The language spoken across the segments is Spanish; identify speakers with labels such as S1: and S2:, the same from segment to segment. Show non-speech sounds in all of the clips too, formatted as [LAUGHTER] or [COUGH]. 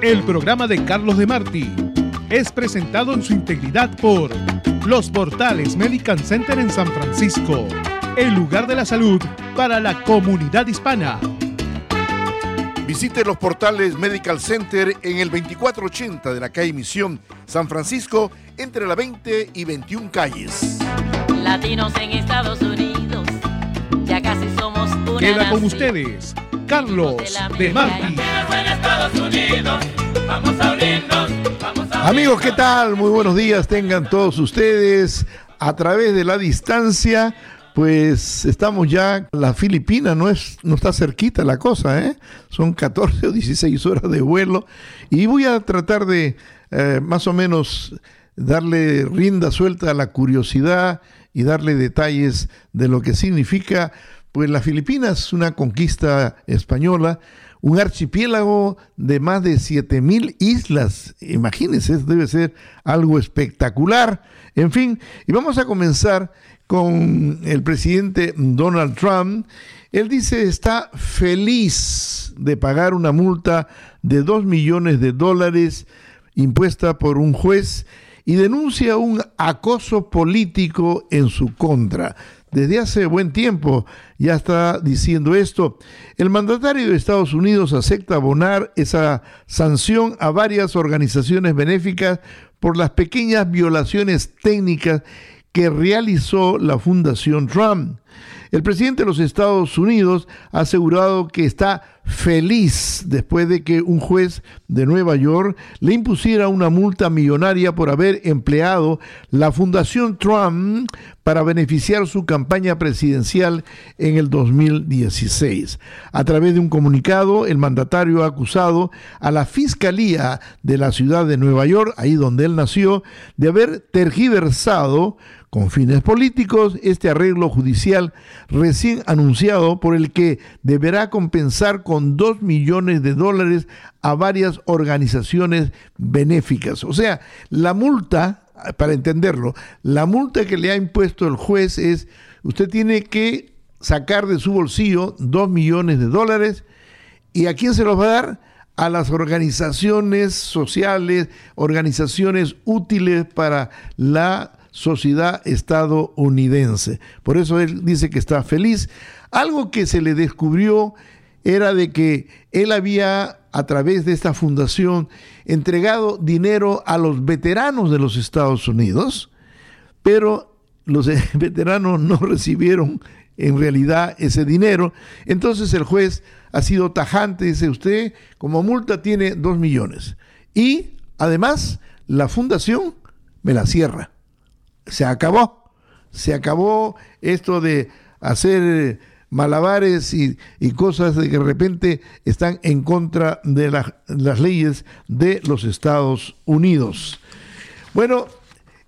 S1: El programa de Carlos de Marti es presentado en su integridad por Los Portales Medical Center en San Francisco, el lugar de la salud para la comunidad hispana.
S2: Visite los portales Medical Center en el 2480 de la calle Misión, San Francisco, entre la 20 y 21 calles.
S3: Latinos en Estados Unidos, ya casi somos una
S1: Queda con
S3: nación.
S1: ustedes, Carlos de Marti.
S4: Amigos, ¿qué tal? Muy buenos días tengan todos ustedes a través de la distancia. Pues estamos ya, la Filipina no, es, no está cerquita la cosa, ¿eh? Son 14 o 16 horas de vuelo y voy a tratar de eh, más o menos darle rienda suelta a la curiosidad y darle detalles de lo que significa, pues las Filipinas, una conquista española, un archipiélago de más de 7000 islas. Imagínense, debe ser algo espectacular. En fin, y vamos a comenzar con el presidente Donald Trump. Él dice está feliz de pagar una multa de 2 millones de dólares impuesta por un juez y denuncia un acoso político en su contra. Desde hace buen tiempo ya está diciendo esto. El mandatario de Estados Unidos acepta abonar esa sanción a varias organizaciones benéficas por las pequeñas violaciones técnicas que realizó la Fundación Trump. El presidente de los Estados Unidos ha asegurado que está feliz después de que un juez de Nueva York le impusiera una multa millonaria por haber empleado la Fundación Trump para beneficiar su campaña presidencial en el 2016. A través de un comunicado, el mandatario ha acusado a la Fiscalía de la ciudad de Nueva York, ahí donde él nació, de haber tergiversado con fines políticos este arreglo judicial recién anunciado por el que deberá compensar con 2 millones de dólares a varias organizaciones benéficas. O sea, la multa, para entenderlo, la multa que le ha impuesto el juez es, usted tiene que sacar de su bolsillo 2 millones de dólares y a quién se los va a dar? a las organizaciones sociales, organizaciones útiles para la sociedad estadounidense. Por eso él dice que está feliz. Algo que se le descubrió era de que él había, a través de esta fundación, entregado dinero a los veteranos de los Estados Unidos, pero los [LAUGHS] veteranos no recibieron en realidad ese dinero. Entonces el juez ha sido tajante, dice usted, como multa tiene dos millones. Y además la fundación me la cierra se acabó. Se acabó esto de hacer malabares y, cosas de que de repente están en contra de la- las leyes de los Estados Unidos. Bueno,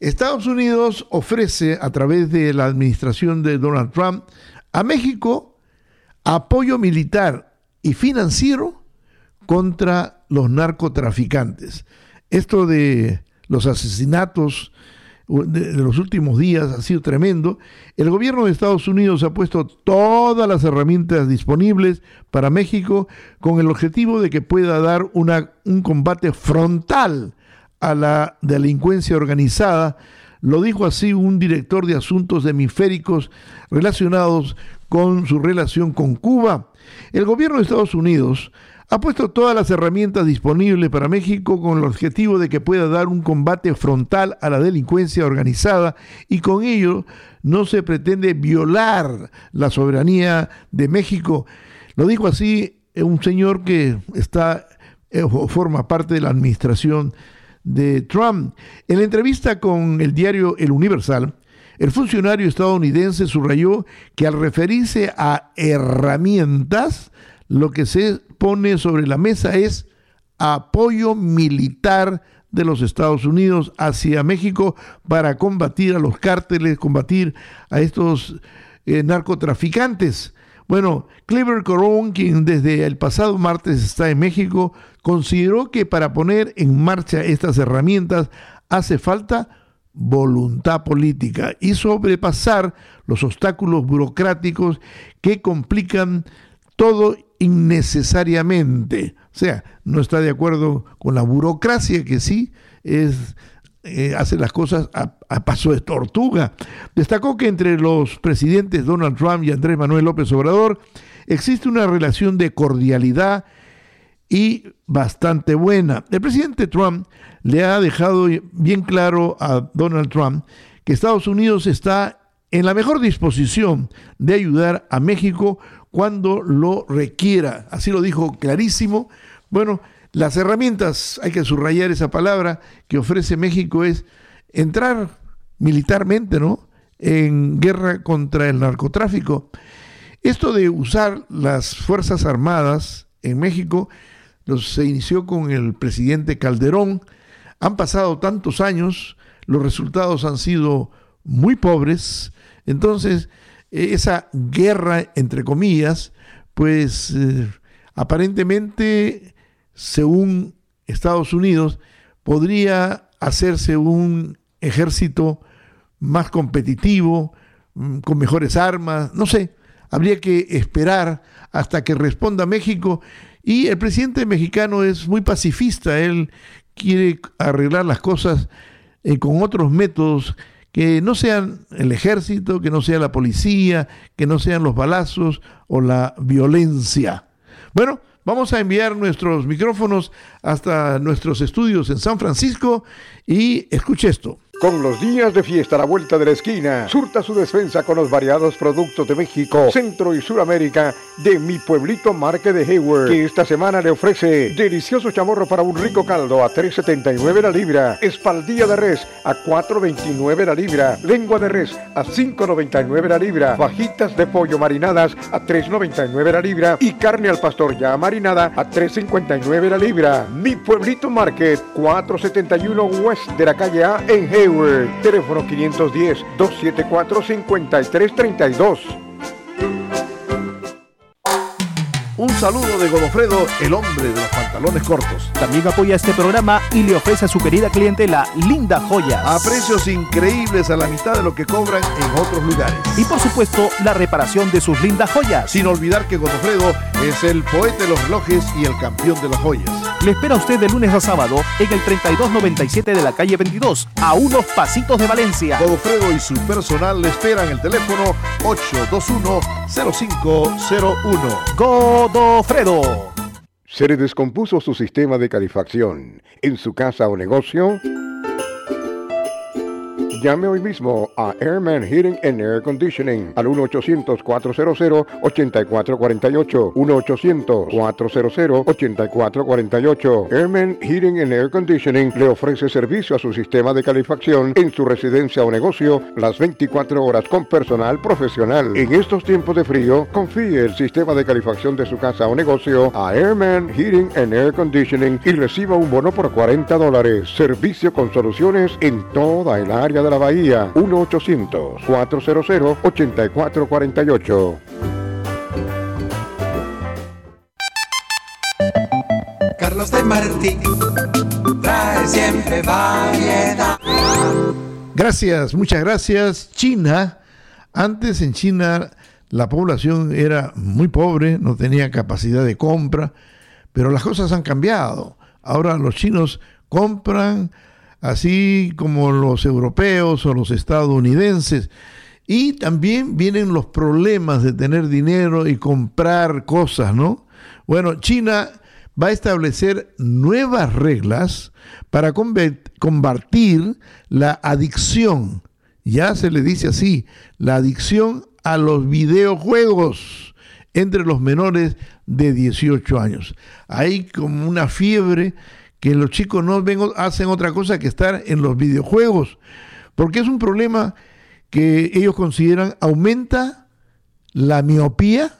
S4: Estados Unidos ofrece a través de la administración de Donald Trump a México apoyo militar y financiero contra los narcotraficantes. Esto de los asesinatos de, los últimos días ha sido tremendo. El gobierno de Estados Unidos ha puesto todas las herramientas disponibles para México con el objetivo de que pueda dar una, un combate frontal a la delincuencia organizada. Lo dijo así un director de asuntos hemisféricos relacionados con su relación con Cuba. El gobierno de Estados Unidos ha puesto todas las herramientas disponibles para México con el objetivo de que pueda dar un combate frontal a la delincuencia organizada y con ello no se pretende violar la soberanía de México. Lo dijo así un señor que está eh, forma parte de la administración de Trump. En la entrevista con el diario El Universal, el funcionario estadounidense subrayó que al referirse a herramientas, lo que se pone sobre la mesa es apoyo militar de los Estados Unidos hacia México para combatir a los cárteles, combatir a estos eh, narcotraficantes. Bueno, Clever Coron, quien desde el pasado martes está en México, consideró que para poner en marcha estas herramientas hace falta voluntad política y sobrepasar los obstáculos burocráticos que complican todo innecesariamente. O sea, no está de acuerdo con la burocracia que sí es eh, hace las cosas a, a, paso de tortuga. Destacó que entre los presidentes Donald Trump y Andrés Manuel López Obrador existe una relación de cordialidad y bastante buena. El presidente Trump le ha dejado bien claro a Donald Trump que Estados Unidos está en la mejor disposición de ayudar a México cuando lo requiera. Así lo dijo clarísimo. Bueno, las herramientas, hay que subrayar esa palabra, que ofrece México es entrar militarmente, ¿no? En guerra contra el narcotráfico. Esto de usar las Fuerzas Armadas en México se inició con el presidente Calderón. Han pasado tantos años, los resultados han sido muy pobres. Entonces, esa guerra, entre comillas, pues eh, aparentemente según Estados Unidos, podría hacerse un ejército más competitivo, mm, con mejores armas, no sé, habría que esperar hasta que responda México. Y el presidente mexicano es muy pacifista, él quiere arreglar las cosas eh, con otros métodos que no sean el ejército, que no sea la policía, que no sean los balazos o la violencia. Bueno, Vamos a enviar nuestros micrófonos hasta nuestros estudios en San Francisco y escuche esto.
S5: Con los días de fiesta a la vuelta de la esquina, surta su despensa con los variados productos de México, Centro y Suramérica de mi pueblito Marque de Hayward, que esta semana le ofrece delicioso chamorro para un rico caldo a 3.79 la libra, espaldilla de res a 4.29 la libra, lengua de res a 5.99 la libra, fajitas de pollo marinadas a 3.99 la libra y carne al pastor ya marinada a 3.59 la libra. Mi pueblito Market 471 West de la calle A en Hayward. Teléfono 510-274-5332.
S2: Un saludo de Godofredo, el hombre de los pantalones cortos.
S6: También apoya este programa y le ofrece a su querida clientela linda joyas.
S2: A precios increíbles a la mitad de lo que cobran en otros lugares.
S6: Y por supuesto, la reparación de sus lindas joyas.
S2: Sin olvidar que Godofredo es el poeta de los relojes y el campeón de las joyas.
S6: Le espera a usted de lunes a sábado en el 3297 de la calle 22, a unos pasitos de Valencia.
S2: Godofredo y su personal le esperan el teléfono 821-0501.
S6: Godofredo.
S5: ¿Se le descompuso su sistema de calefacción en su casa o negocio? Llame hoy mismo a Airman Heating and Air Conditioning al 1-800-400-8448. 1-800-400-8448. Airman Heating and Air Conditioning le ofrece servicio a su sistema de calefacción en su residencia o negocio las 24 horas con personal profesional. En estos tiempos de frío, confíe el sistema de calefacción de su casa o negocio a Airman Heating and Air Conditioning y reciba un bono por 40 dólares. Servicio con soluciones en toda el área de la Bahía, 1-800-400-8448.
S7: Carlos de Martí trae siempre variedad.
S4: Gracias, muchas gracias. China, antes en China la población era muy pobre, no tenía capacidad de compra, pero las cosas han cambiado. Ahora los chinos compran así como los europeos o los estadounidenses. Y también vienen los problemas de tener dinero y comprar cosas, ¿no? Bueno, China va a establecer nuevas reglas para combatir la adicción. Ya se le dice así, la adicción a los videojuegos entre los menores de 18 años. Hay como una fiebre que los chicos no hacen otra cosa que estar en los videojuegos, porque es un problema que ellos consideran aumenta la miopía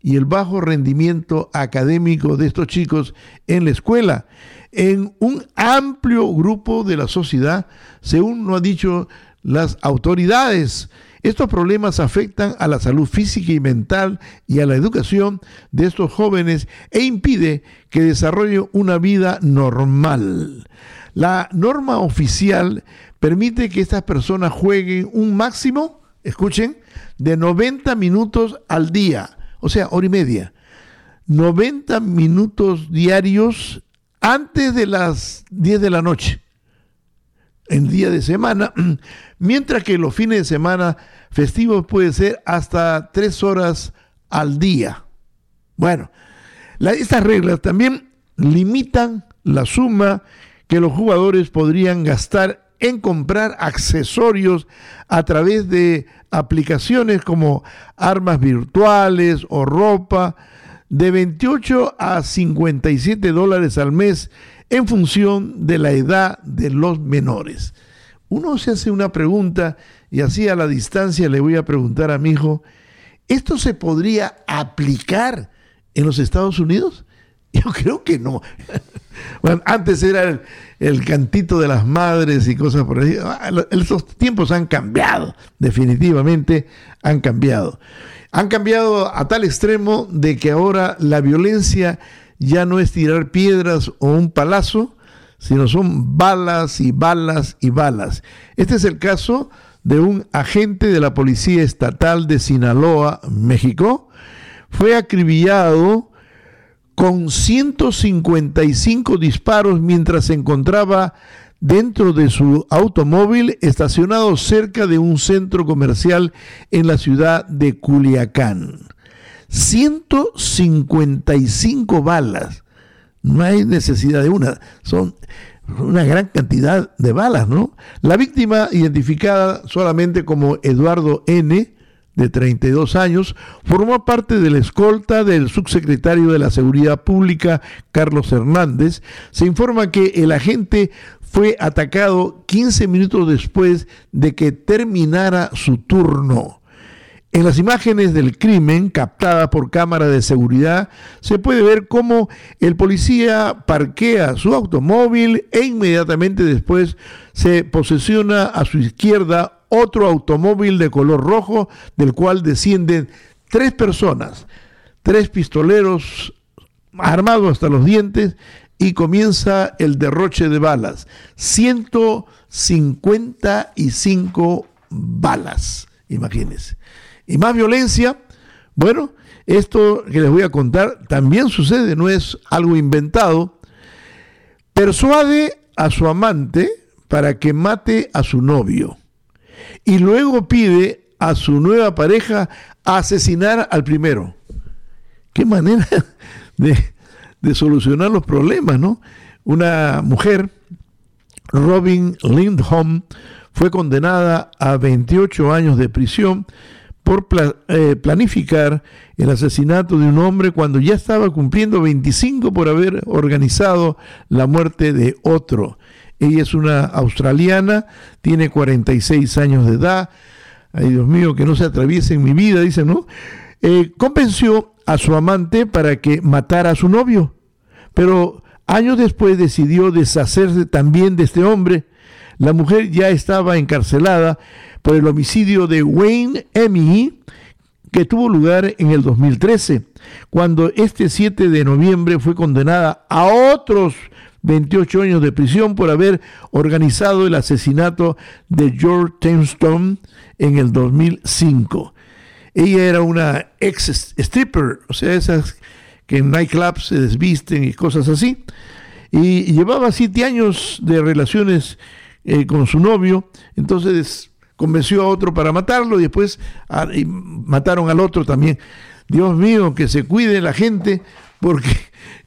S4: y el bajo rendimiento académico de estos chicos en la escuela, en un amplio grupo de la sociedad, según lo han dicho las autoridades. Estos problemas afectan a la salud física y mental y a la educación de estos jóvenes e impide que desarrollen una vida normal. La norma oficial permite que estas personas jueguen un máximo, escuchen, de 90 minutos al día, o sea, hora y media. 90 minutos diarios antes de las 10 de la noche en día de semana, [CLEARS THROAT] mientras que los fines de semana festivos puede ser hasta 3 horas al día. Bueno, estas reglas también limitan la suma que los jugadores podrían gastar en comprar accesorios a través de aplicaciones como armas virtuales o ropa de 28 a 57 dólares al mes en función de la edad de los menores. Uno se hace una pregunta y así a la distancia le voy a preguntar a mi hijo, ¿esto se podría aplicar en los Estados Unidos? [LAUGHS] Yo creo que no. [LAUGHS] Antes era el, cantito de las madres y cosas por ahí. Ah, Estos tiempos han cambiado, definitivamente han cambiado. Han cambiado a tal extremo de que ahora la violencia ya no es tirar piedras o un palazo, sino son balas y balas y balas. Este es el caso de un agente de la Policía Estatal de Sinaloa, México. Fue acribillado con 155 disparos mientras se encontraba dentro de su automóvil estacionado cerca de un centro comercial en la ciudad de Culiacán. 155 balas. No hay necesidad de una, son una gran cantidad de balas, ¿no? La víctima, identificada solamente como Eduardo N., de 32 años, formó parte de la escolta del subsecretario de la Seguridad Pública, Carlos Hernández. Se informa que el agente fue atacado 15 minutos después de que terminara su turno. En las imágenes del crimen captadas por cámara de seguridad se puede ver cómo el policía parquea su automóvil e inmediatamente después se posesiona a su izquierda otro automóvil de color rojo del cual descienden tres personas, tres pistoleros armados hasta los dientes y comienza el derroche de balas. 155 balas, imagínense. Y más violencia, bueno, esto que les voy a contar también sucede, no es algo inventado. Persuade a su amante para que mate a su novio y luego pide a su nueva pareja asesinar al primero. Qué manera [LAUGHS] de, solucionar los problemas, ¿no? Una mujer, Robin Lindholm, fue condenada a 28 años de prisión por eh, planificar el asesinato de un hombre cuando ya estaba cumpliendo 25 por haber organizado la muerte de otro. Ella es una australiana, tiene 46 años de edad. Ay, Dios mío, que no se atraviese en mi vida, dice, ¿no? Eh, convenció a su amante para que matara a su novio, pero años después decidió deshacerse también de este hombre. La mujer ya estaba encarcelada por el homicidio de Wayne Emmy, que tuvo lugar en el 2013, cuando este 7 de noviembre fue condenada a otros 28 años de prisión por haber organizado el asesinato de George Tombstone en el 2005. Ella era una ex stripper, o sea, esas que en nightclubs se desvisten y cosas así. Y llevaba siete años de relaciones eh, con su novio, entonces convenció a otro para matarlo y después mataron al otro también. Dios mío, que se cuide la gente porque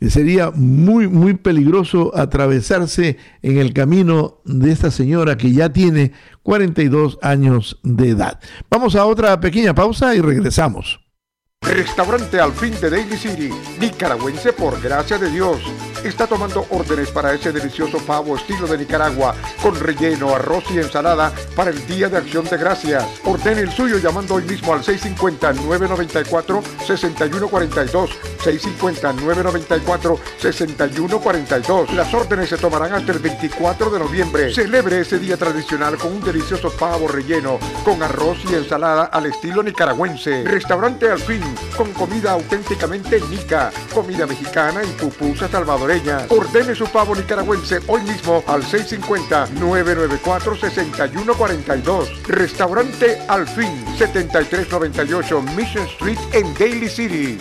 S4: [LAUGHS] sería muy, muy peligroso atravesarse en el camino de esta señora que ya tiene 42 años de edad. Vamos a otra pequeña pausa y regresamos.
S5: Restaurante Al Fin de Daily City, nicaragüense por gracia de Dios. Está tomando órdenes para ese delicioso pavo estilo de Nicaragua, con relleno, arroz y ensalada para el Día de Acción de Gracias. Ordene el suyo llamando hoy mismo al 650-994-6142. 650-994-6142. Las órdenes se tomarán hasta el 24 de noviembre. Celebre ese día tradicional con un delicioso pavo relleno, con arroz y ensalada al estilo nicaragüense. Restaurante Al Fin con comida auténticamente nica, comida mexicana y pupusas salvadoreñas. Ordene su pavo nicaragüense hoy mismo al 650-994-6142. Restaurante Al Fin, 7398 Mission Street en Daly City.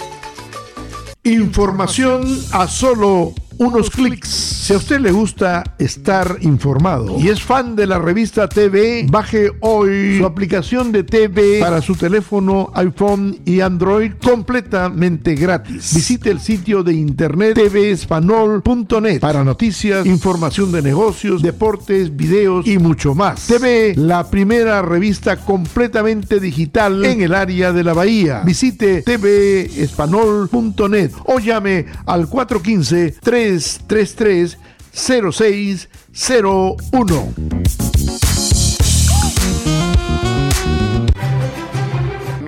S4: Información a solo unos clics. Si a usted le gusta estar informado y es fan de la revista TV, baje hoy su aplicación de TV para su teléfono iPhone y Android completamente gratis. Visite el sitio de internet tvespanol.net para noticias, información de negocios, deportes, videos y mucho más. TV, la primera revista completamente digital en el área de la Bahía. Visite tvespanol.net o llame al 415 3 333 0601.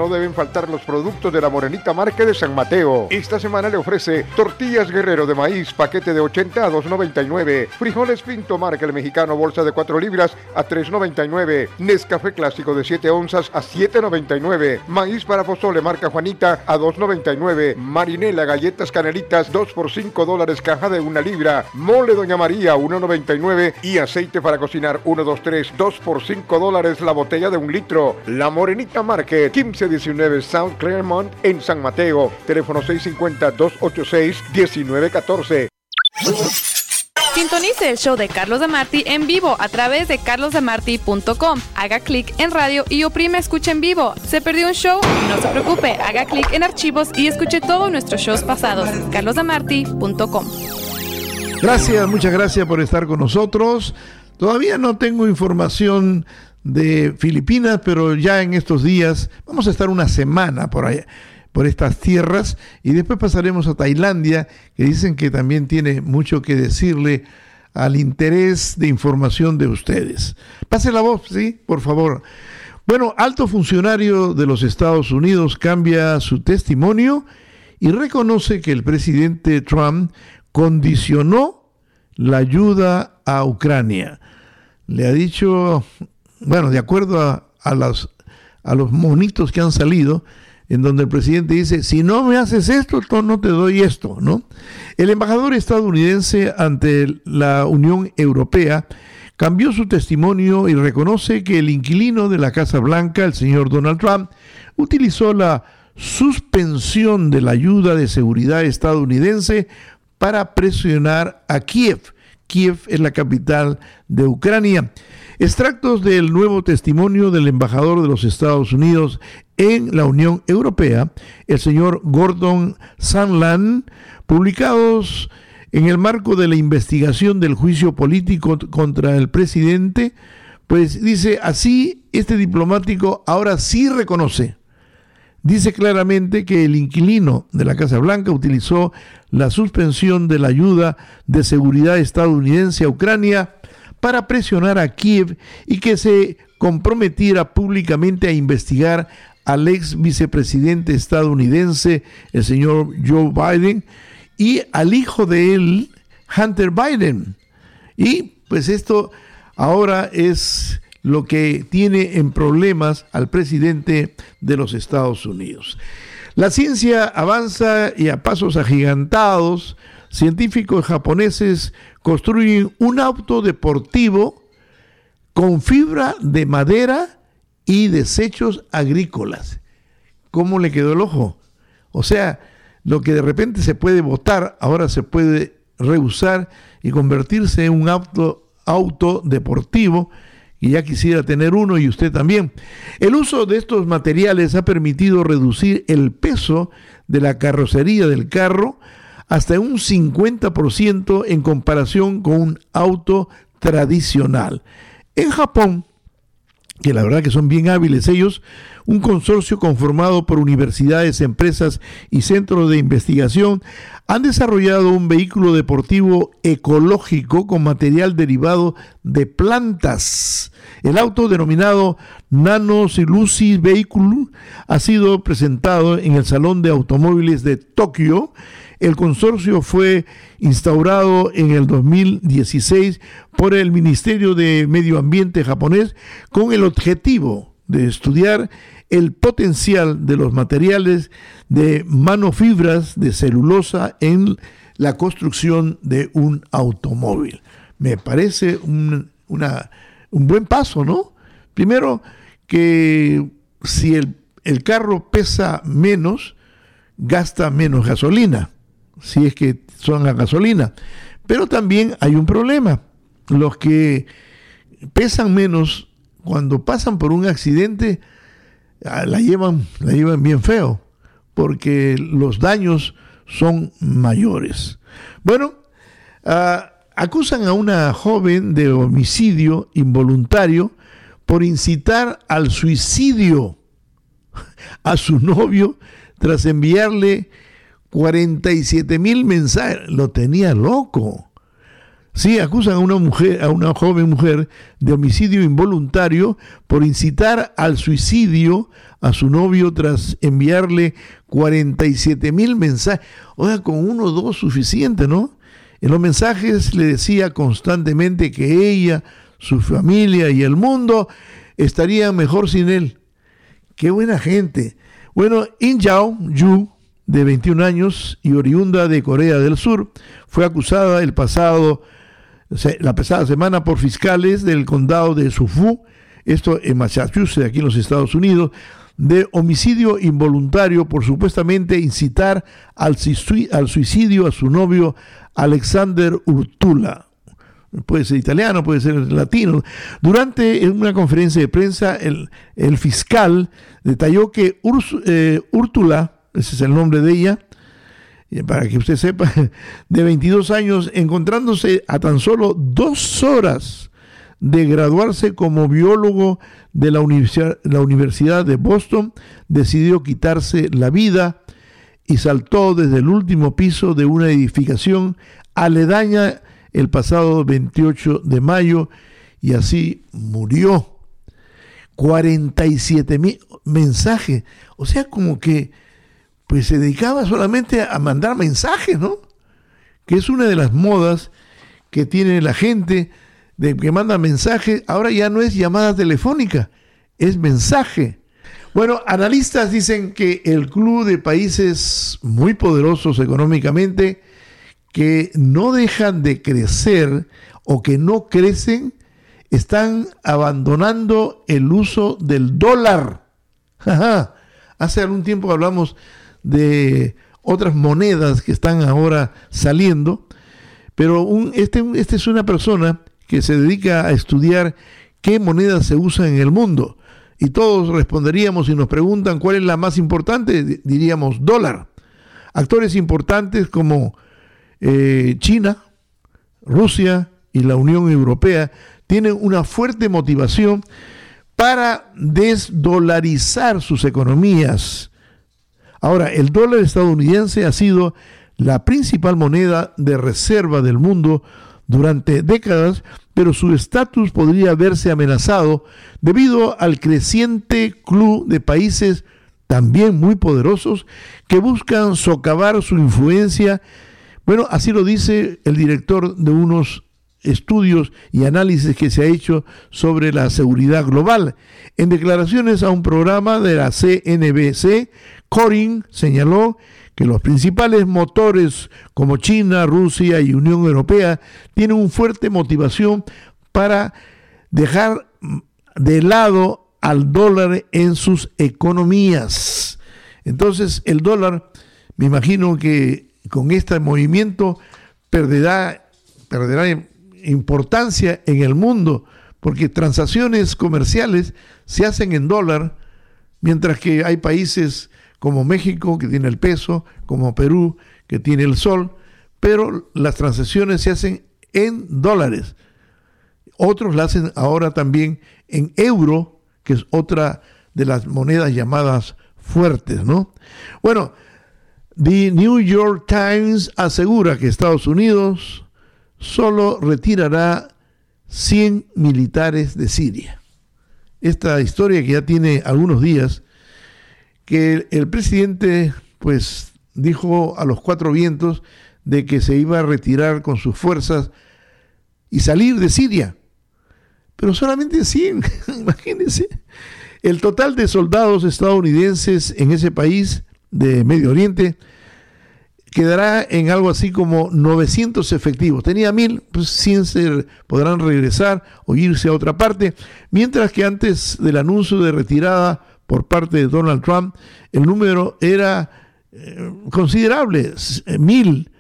S5: No deben faltar los productos de la Morenita Marca de San Mateo. Esta semana le ofrece tortillas guerrero de maíz, paquete de 80 a 2.99. Frijoles Pinto Marca el mexicano, bolsa de 4 libras a 3.99. Nescafé clásico de 7 onzas a 7.99. Maíz para pozole marca Juanita a 2.99. Marinela, galletas canelitas 2 por 5 dólares, caja de una libra. Mole Doña María 1.99 y aceite para cocinar 1, 2, 3, 2 por 5 dólares la botella de un litro. La Morenita Market 15 19 South Claremont en San Mateo. Teléfono 650-286-1914.
S8: Sintonice el show de Carlos de Marti en vivo a través de carlosdemarti.com. Haga clic en radio y oprime escucha en vivo. ¿Se perdió un show? No se preocupe, haga clic en archivos y escuche todos nuestros shows pasados. carlosdemarti.com.
S4: Gracias, muchas gracias por estar con nosotros. Todavía no tengo información de Filipinas, pero ya en estos días vamos a estar una semana por allá por estas tierras y después pasaremos a Tailandia, que dicen que también tiene mucho que decirle al interés de información de ustedes. Pase la voz, ¿sí? Por favor. Bueno, alto funcionario de los Estados Unidos cambia su testimonio y reconoce que el presidente Trump condicionó la ayuda a Ucrania. Le ha dicho bueno, de acuerdo a, los, a los monitos que han salido, en donde el presidente dice, si no me haces esto, no te doy esto, ¿no? El embajador estadounidense ante la Unión Europea cambió su testimonio y reconoce que el inquilino de la Casa Blanca, el señor Donald Trump, utilizó la suspensión de la ayuda de seguridad estadounidense para presionar a Kiev. Kiev es la capital de Ucrania. Extractos del nuevo testimonio del embajador de los Estados Unidos en la Unión Europea, el señor Gordon Sandland, publicados en el marco de la investigación del juicio político contra el presidente, pues dice así, este diplomático ahora sí reconoce, dice claramente que el inquilino de la Casa Blanca utilizó la suspensión de la ayuda de seguridad estadounidense a Ucrania para presionar a Kiev y que se comprometiera públicamente a investigar al ex vicepresidente estadounidense, el señor Joe Biden, y al hijo de él, Hunter Biden. Y pues esto ahora es lo que tiene en problemas al presidente de los Estados Unidos. La ciencia avanza y a pasos agigantados científicos japoneses construyen un auto deportivo con fibra de madera y desechos agrícolas. ¿Cómo le quedó el ojo? O sea, lo que de repente se puede botar, ahora se puede reusar y convertirse en un auto, auto deportivo y ya quisiera tener uno y usted también. El uso de estos materiales ha permitido reducir el peso de la carrocería del carro hasta un 50% en comparación con un auto tradicional. En Japón, que la verdad que son bien hábiles ellos, un consorcio conformado por universidades, empresas y centros de investigación han desarrollado un vehículo deportivo ecológico con material derivado de plantas. El auto denominado Nano Silusis Vehicle ha sido presentado en el Salón de Automóviles de Tokio el consorcio fue instaurado en el 2016 por el Ministerio de Medio Ambiente japonés con el objetivo de estudiar el potencial de los materiales de manofibras de celulosa en la construcción de un automóvil. Me parece un, un buen paso, ¿no? Primero, que si el, el carro pesa menos, gasta menos gasolina si es que son a gasolina. Pero también hay un problema. Los que pesan menos, cuando pasan por un accidente, ah, la llevan, la llevan bien feo, porque los daños son mayores. Bueno, ah, acusan a una joven de homicidio involuntario por incitar al suicidio [LAUGHS] a su novio tras enviarle 47 mil mensajes. Lo tenía loco. Sí, acusan a una mujer, a una joven mujer de homicidio involuntario por incitar al suicidio a su novio tras enviarle 47 mil mensajes. Oiga, con uno o dos suficiente, ¿no? En los mensajes le decía constantemente que ella, su familia y el mundo estarían mejor sin él. Qué buena gente. Bueno, In Yao Yu, de 21 años y oriunda de Corea del Sur, fue acusada el pasado la pasada semana por fiscales del condado de Sufu, esto en Massachusetts, aquí en los Estados Unidos, de homicidio involuntario por supuestamente incitar al, suicidio a su novio Alexander Urtula. Puede ser italiano, puede ser latino. Durante una conferencia de prensa, el, fiscal detalló que eh, Urtula, ese es el nombre de ella, para que usted sepa, [LAUGHS] de 22 años, encontrándose a tan solo dos horas de graduarse como biólogo de la Universidad, la Universidad de Boston, decidió quitarse la vida y saltó desde el último piso de una edificación aledaña el pasado 28 de mayo y así murió. 47 mil mensajes. O sea, como que pues se dedicaba solamente a mandar mensajes, ¿no? Que es una de las modas que tiene la gente de que manda mensajes. Ahora ya no es llamada telefónica, es mensaje. Bueno, analistas dicen que el club de países muy poderosos económicamente que no dejan de crecer o que no crecen, están abandonando el uso del dólar. [LAUGHS] Hace algún tiempo hablamos de otras monedas que están ahora saliendo, pero un, este, este es una persona que se dedica a estudiar qué monedas se usan en el mundo. Y todos responderíamos y nos preguntan cuál es la más importante, diríamos dólar. Actores importantes como eh, China, Rusia y la Unión Europea tienen una fuerte motivación para desdolarizar sus economías Ahora, el dólar estadounidense ha sido la principal moneda de reserva del mundo durante décadas, pero su estatus podría verse amenazado debido al creciente club de países también muy poderosos que buscan socavar su influencia. Bueno, así lo dice el director de unos estudios y análisis que se ha hecho sobre la seguridad global. En declaraciones a un programa de la CNBC, Corin señaló que los principales motores como China, Rusia y Unión Europea tienen una fuerte motivación para dejar de lado al dólar en sus economías. Entonces el dólar, me imagino que con este movimiento perderá, perderá importancia en el mundo, porque transacciones comerciales se hacen en dólar, mientras que hay países como México, que tiene el peso, como Perú, que tiene el sol, pero las transacciones se hacen en dólares. Otros la hacen ahora también en euro, que es otra de las monedas llamadas fuertes, ¿no? Bueno, The New York Times asegura que Estados Unidos solo retirará 100 militares de Siria. Esta historia que ya tiene algunos días que el presidente pues dijo a los cuatro vientos de que se iba a retirar con sus fuerzas y salir de Siria. Pero solamente 100, [LAUGHS] imagínense. El total de soldados estadounidenses en ese país de Medio Oriente quedará en algo así como 900 efectivos. Tenía 1000, pues 100 se podrán regresar o irse a otra parte, mientras que antes del anuncio de retirada por parte de Donald Trump, el número era eh, considerable, mil,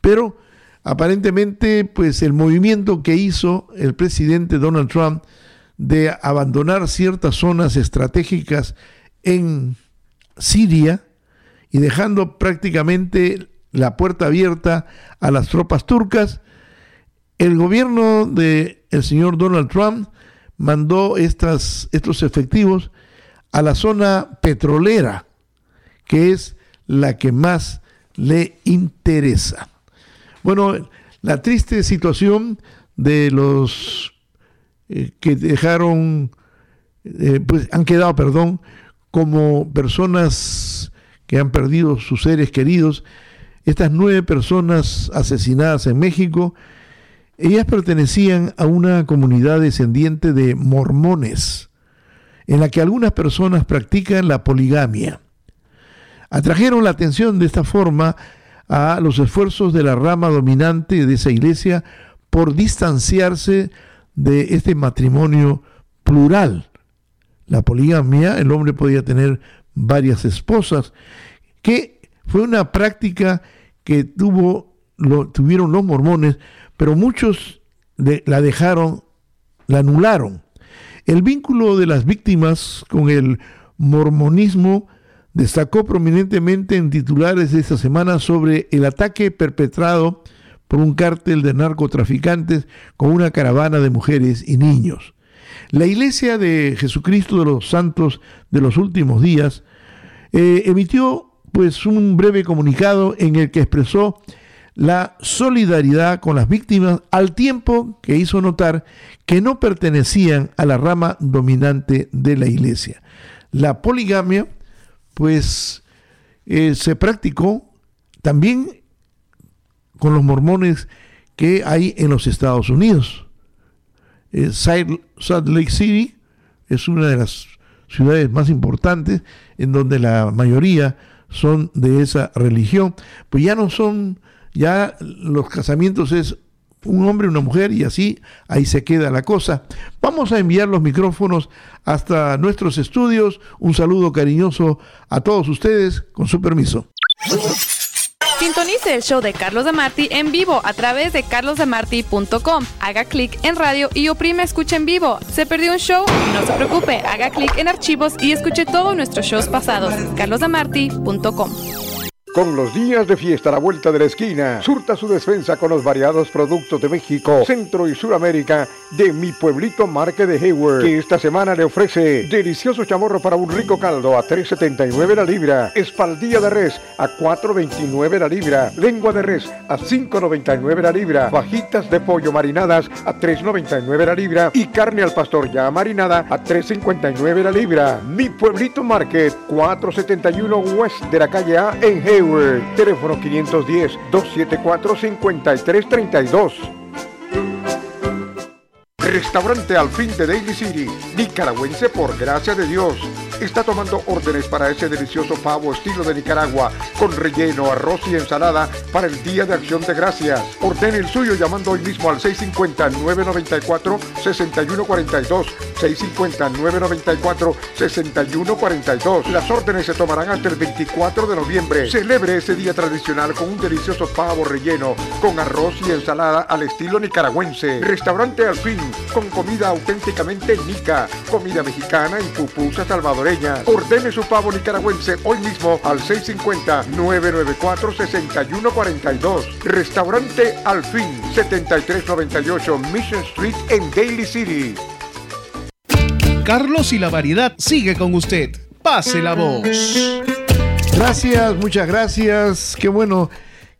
S4: pero aparentemente pues el movimiento que hizo el presidente Donald Trump de abandonar ciertas zonas estratégicas en Siria y dejando prácticamente la puerta abierta a las tropas turcas, el gobierno del el señor Donald Trump mandó estas, estos efectivos a la zona petrolera, que es la que más le interesa. Bueno, la triste situación de los eh, que dejaron, eh, pues han quedado, perdón, como personas que han perdido sus seres queridos, estas nueve personas asesinadas en México, ellas pertenecían a una comunidad descendiente de mormones, en la que algunas personas practican la poligamia. Atrajeron la atención de esta forma a los esfuerzos de la rama dominante de esa iglesia por distanciarse de este matrimonio plural. La poligamia, el hombre podía tener varias esposas, que fue una práctica que tuvo, tuvieron los mormones pero muchos la dejaron, la anularon. El vínculo de las víctimas con el mormonismo destacó prominentemente en titulares de esta semana sobre el ataque perpetrado por un cártel de narcotraficantes con una caravana de mujeres y niños. La Iglesia de Jesucristo de los Santos de los Últimos Días eh, emitió pues un breve comunicado en el que expresó la solidaridad con las víctimas al tiempo que hizo notar que no pertenecían a la rama dominante de la iglesia. La poligamia, pues, eh, se practicó también con los mormones que hay en los Estados Unidos. Eh, Salt Lake City es una de las ciudades más importantes en donde la mayoría son de esa religión, pues ya no son ya los casamientos es un hombre y una mujer y así ahí se queda la cosa. Vamos a enviar los micrófonos hasta nuestros estudios. Un saludo cariñoso a todos ustedes, con su permiso.
S8: Sintonice el show de Carlos de Marti en vivo a través de carlosdemarti.com. Haga clic en radio y oprime escucha en vivo. ¿Se perdió un show? No se preocupe, haga clic en archivos y escuche todos nuestros shows pasados. carlosdemarti.com.
S5: Con los días de fiesta a la vuelta de la esquina, surta su despensa con los variados productos de México, Centro y Suramérica de mi pueblito Marque de Hayward, que esta semana le ofrece delicioso chamorro para un rico caldo a 3.79 la libra, espaldilla de res a 4.29 la libra, lengua de res a 5.99 la libra, fajitas de pollo marinadas a 3.99 la libra y carne al pastor ya marinada a 3.59 la libra. Mi pueblito Market, 471 West de la calle A en Hayward teléfono 510-274-5332. Restaurante Al Fin de Daily City, nicaragüense por gracia de Dios está tomando órdenes para ese delicioso pavo estilo de Nicaragua, con relleno, arroz y ensalada para el Día de Acción de Gracias. Ordene el suyo llamando hoy mismo al 650-994-6142. 650-994-6142. Las órdenes se tomarán hasta el 24 de noviembre. Celebre ese día tradicional con un delicioso pavo relleno, con arroz y ensalada al estilo nicaragüense. Restaurante Al Fin, con comida auténticamente nica, comida mexicana y pupusas Ordene su pavo nicaragüense hoy mismo al 650-994-6142. Restaurante Al Fin, 7398 Mission Street en Daly City.
S1: Carlos y la variedad sigue con usted. Pase la voz.
S4: Gracias, muchas gracias. Qué bueno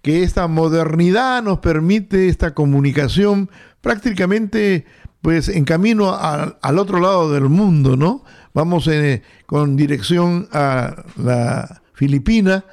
S4: que esta modernidad nos permite esta comunicación prácticamente pues en camino al otro lado del mundo, ¿no? Vamos eh, con dirección a la Filipina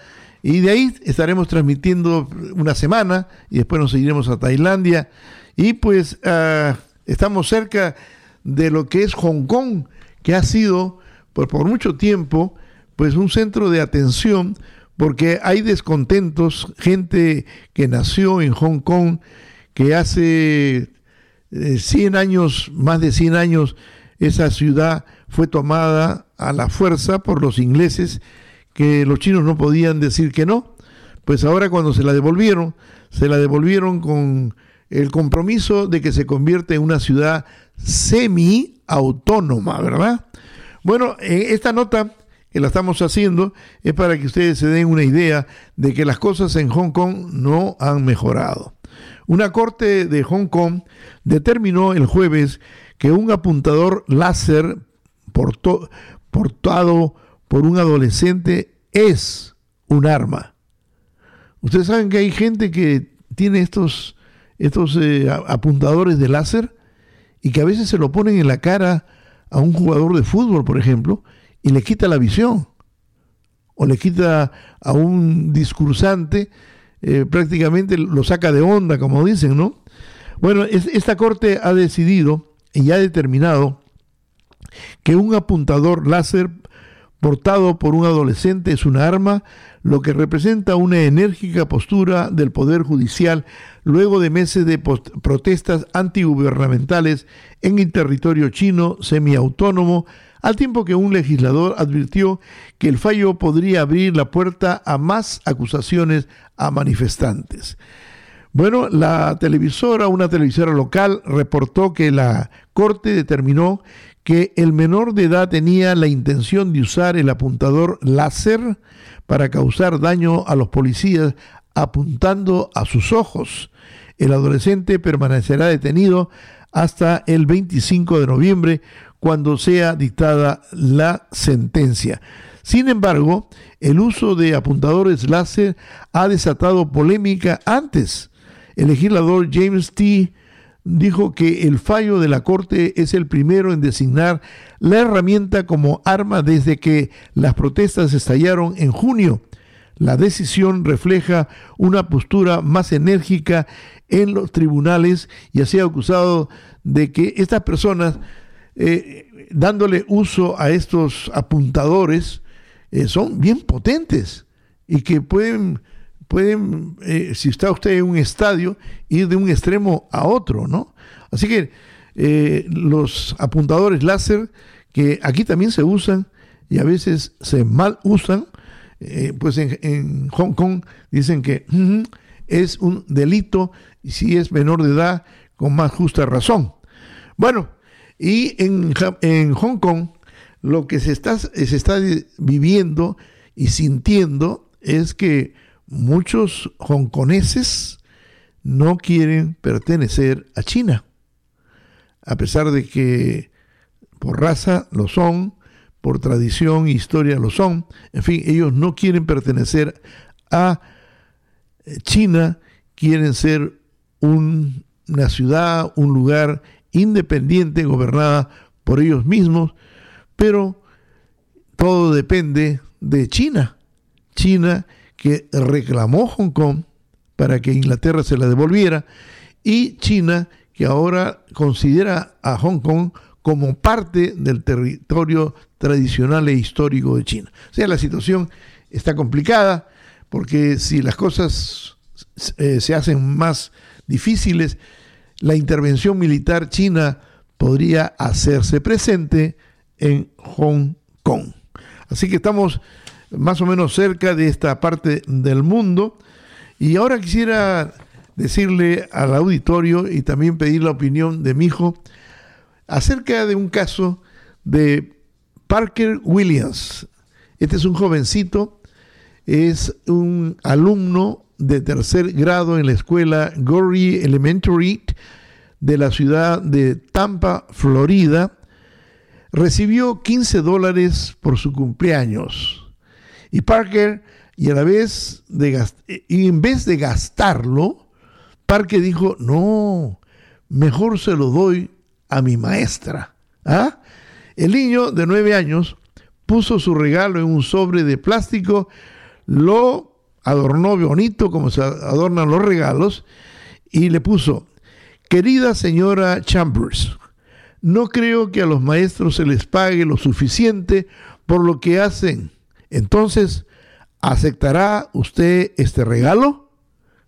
S4: y de ahí estaremos transmitiendo una semana y después nos seguiremos a Tailandia. Y pues ah, estamos cerca de lo que es Hong Kong, que ha sido por, por mucho tiempo pues un centro de atención porque hay descontentos, gente que nació en Hong Kong, que hace 100 eh, años, más de 100 años, esa ciudad fue tomada a la fuerza por los ingleses que los chinos no podían decir que no. Pues ahora cuando se la devolvieron, se la devolvieron con el compromiso de que se convierte en una ciudad semi-autónoma, ¿verdad? Bueno, esta nota que la estamos haciendo es para que ustedes se den una idea de que las cosas en Hong Kong no han mejorado. Una corte de Hong Kong determinó el jueves que un apuntador láser portado por un adolescente es un arma. Ustedes saben que hay gente que tiene estos, estos eh, apuntadores de láser y que a veces se lo ponen en la cara a un jugador de fútbol, por ejemplo, y le quita la visión. O le quita a un discursante, eh, prácticamente lo saca de onda, como dicen, ¿no? Bueno, esta corte ha decidido y ha determinado que un apuntador láser portado por un adolescente es una arma, lo que representa una enérgica postura del Poder Judicial luego de meses de protestas antigubernamentales en el territorio chino semiautónomo, al tiempo que un legislador advirtió que el fallo podría abrir la puerta a más acusaciones a manifestantes. Bueno, la televisora, una televisora local, reportó que la Corte determinó que el menor de edad tenía la intención de usar el apuntador láser para causar daño a los policías apuntando a sus ojos. El adolescente permanecerá detenido hasta el 25 de noviembre cuando sea dictada la sentencia. Sin embargo, el uso de apuntadores láser ha desatado polémica antes. El legislador James T dijo que el fallo de la Corte es el primero en designar la herramienta como arma desde que las protestas estallaron en junio. La decisión refleja una postura más enérgica en los tribunales y ha sido acusado de que estas personas, eh, dándole uso a estos apuntadores, eh, son bien potentes y que pueden pueden, eh, si está usted en un estadio, ir de un extremo a otro, ¿no? Así que eh, los apuntadores láser, que aquí también se usan y a veces se mal usan, eh, pues en, Hong Kong dicen que es un delito si es menor de edad, con más justa razón. Bueno, y en, en Hong Kong lo que se está, se está viviendo y sintiendo es que muchos hongkoneses no quieren pertenecer a China, a pesar de que por raza lo son, por tradición e historia lo son, en fin, ellos no quieren pertenecer a China, quieren ser una ciudad, un lugar independiente, gobernada por ellos mismos, pero todo depende de China. China que reclamó Hong Kong para que Inglaterra se la devolviera y China que ahora considera a Hong Kong como parte del territorio tradicional e histórico de China. O sea, la situación está complicada porque si las cosas eh, se hacen más difíciles, la intervención militar china podría hacerse presente en Hong Kong. Así que estamos más o menos cerca de esta parte del mundo. Y ahora quisiera decirle al auditorio y también pedir la opinión de mi hijo acerca de un caso de Parker Williams. Este es un jovencito, es un alumno de tercer grado en la escuela Gorey Elementary de la ciudad de Tampa, Florida. Recibió 15 dólares por su cumpleaños y Parker, y a la vez de y en vez de gastarlo, Parker dijo, no, mejor se lo doy a mi maestra. ¿Ah? El niño de nueve años puso su regalo en un sobre de plástico, lo adornó bonito como se adornan los regalos y le puso, querida señora Chambers, no creo que a los maestros se les pague lo suficiente por lo que hacen entonces, ¿aceptará usted este regalo?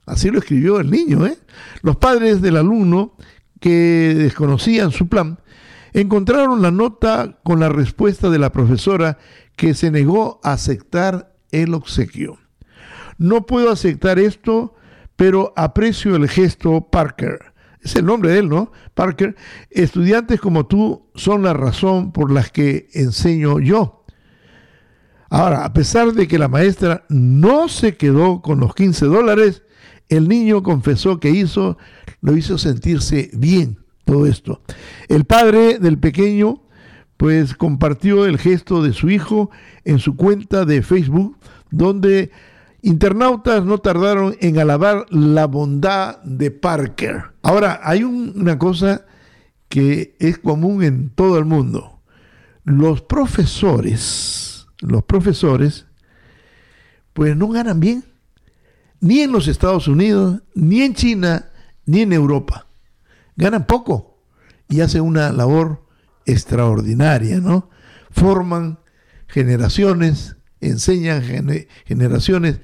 S4: Así lo escribió el niño. ¿eh? Los padres del alumno, que desconocían su plan, encontraron la nota con la respuesta de la profesora que se negó a aceptar el obsequio. No puedo aceptar esto, pero aprecio el gesto Parker. Es el nombre de él, ¿no? Parker. Estudiantes como tú son la razón por la que enseño yo. Ahora, a pesar de que la maestra no se quedó con los 15 dólares, el niño confesó que hizo, lo hizo sentirse bien todo esto. El padre del pequeño pues compartió el gesto de su hijo en su cuenta de Facebook, donde internautas no tardaron en alabar la bondad de Parker. Ahora, hay una cosa que es común en todo el mundo. Los profesores, los profesores, pues no ganan bien, ni en los Estados Unidos, ni en China, ni en Europa ganan poco y hacen una labor extraordinaria, ¿no? Forman generaciones, enseñan generaciones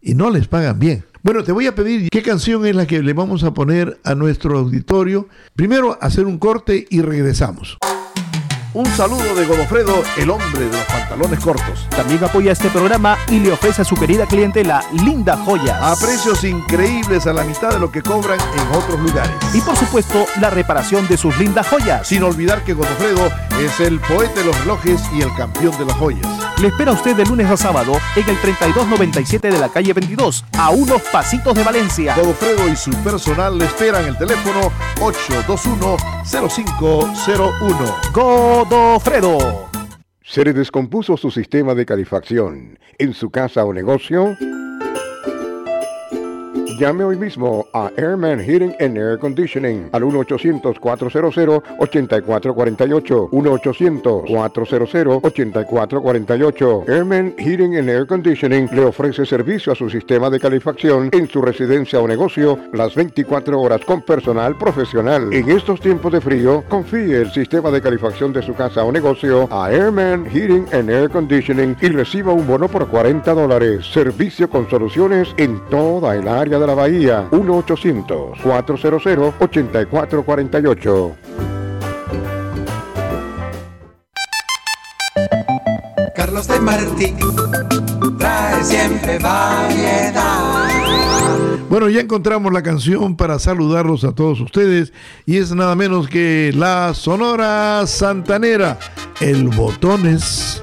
S4: y no les pagan bien. Bueno, te voy a pedir qué canción es la que le vamos a poner a nuestro auditorio. Primero, hacer un corte y regresamos.
S2: Un saludo de Godofredo, el hombre de los pantalones cortos.
S6: También apoya este programa y le ofrece a su querida clientela linda joyas.
S2: A precios increíbles a la mitad de lo que cobran en otros lugares.
S6: Y por supuesto, la reparación de sus lindas joyas.
S2: Sin olvidar que Godofredo es el poeta de los relojes y el campeón de las joyas.
S6: Le espera a usted de lunes a sábado en el 3297 de la calle 22, a unos pasitos de Valencia.
S2: Godofredo y su personal le esperan el teléfono 821-0501.
S5: ¿Se le descompuso su sistema de calefacción en su casa o negocio? Llame hoy mismo a Airman Heating and Air Conditioning al 1-800-400-8448. 1-800-400-8448. Airman Heating and Air Conditioning le ofrece servicio a su sistema de calefacción en su residencia o negocio las 24 horas con personal profesional. En estos tiempos de frío, confíe el sistema de calefacción de su casa o negocio a Airman Heating and Air Conditioning y reciba un bono por 40 dólares. Servicio con soluciones en toda el área de la Bahía, 1-800-400-8448.
S7: Carlos de Martí trae siempre variedad.
S4: Bueno, ya encontramos la canción para saludarlos a todos ustedes y es nada menos que la Sonora Santanera, el Botones.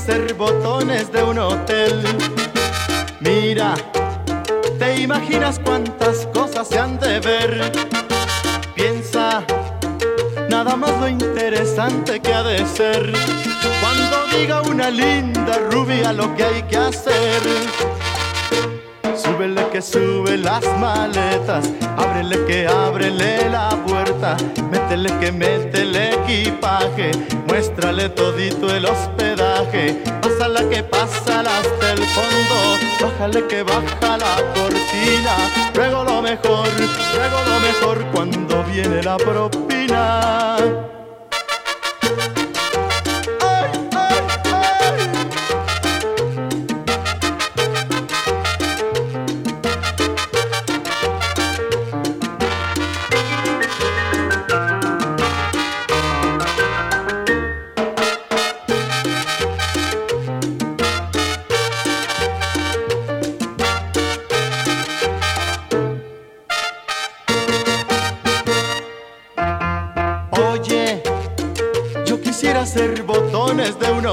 S9: Ser botones de un hotel. Mira, te imaginas cuántas cosas se han de ver. Piensa, nada más lo interesante que ha de ser. Cuando diga una linda rubia lo que hay que hacer. Súbele que sube las maletas, ábrele que ábrele la puerta, métele que mete el equipaje, muéstrale todito el hospedaje, pásala que pásala hasta el fondo, bájale que baja la cortina, luego lo mejor, luego lo mejor cuando viene la propina.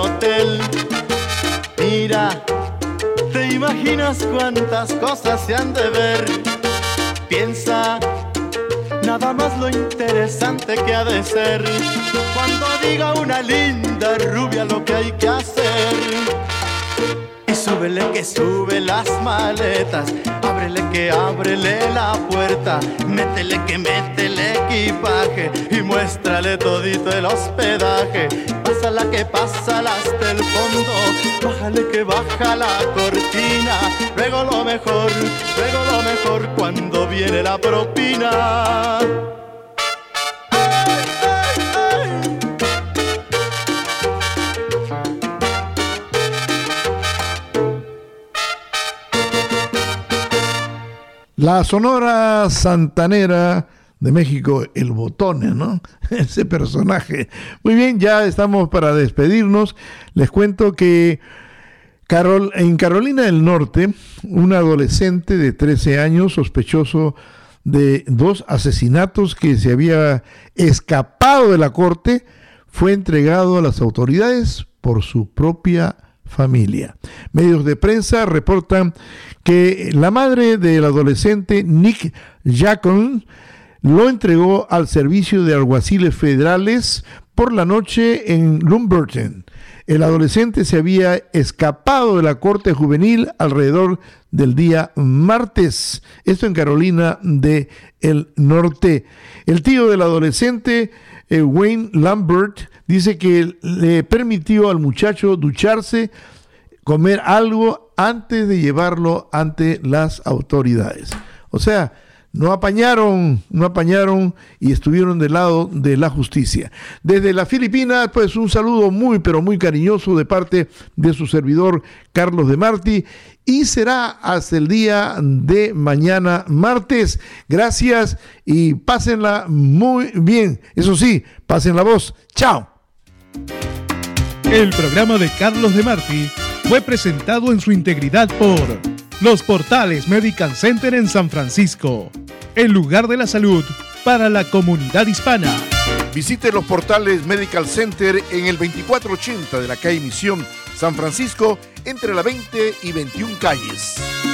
S9: Hotel. Mira, te imaginas cuántas cosas se han de ver. Piensa, nada más lo interesante que ha de ser. Cuando diga una linda rubia lo que hay que hacer. Súbele que sube las maletas, ábrele que ábrele la puerta, métele que mete el equipaje y muéstrale todito el hospedaje. Pásala que pásala hasta el fondo, bájale que baja la cortina, luego lo mejor, luego lo mejor cuando viene la propina.
S4: La Sonora Santanera de México, el Botone, ¿no? [LAUGHS] Ese personaje. Muy bien, ya estamos para despedirnos. Les cuento que en Carolina del Norte, un adolescente de 13 años sospechoso de dos asesinatos que se había escapado de la corte, fue entregado a las autoridades por su propia familia. Medios de prensa reportan que la madre del adolescente Nick Jacon lo entregó al servicio de alguaciles federales por la noche en Lumberton. El adolescente se había escapado de la corte juvenil alrededor del día martes. Esto en Carolina del el Norte. El tío del adolescente, eh, Wayne Lambert, dice que le permitió al muchacho ducharse, comer algo antes de llevarlo ante las autoridades. O sea, no apañaron, no apañaron y estuvieron del lado de la justicia. Desde la Filipinas, pues un saludo muy, pero muy cariñoso de parte de su servidor Carlos de Marti y será hasta el día de mañana martes. Gracias y pásenla muy bien. Eso sí, pasen la voz. Chao.
S1: El programa de Carlos de Marti fue presentado en su integridad por los portales Medical Center en San Francisco, el lugar de la salud para la comunidad hispana.
S2: Visite los portales Medical Center en el 2480 de la calle Misión, San Francisco, entre la 20 y 21 calles.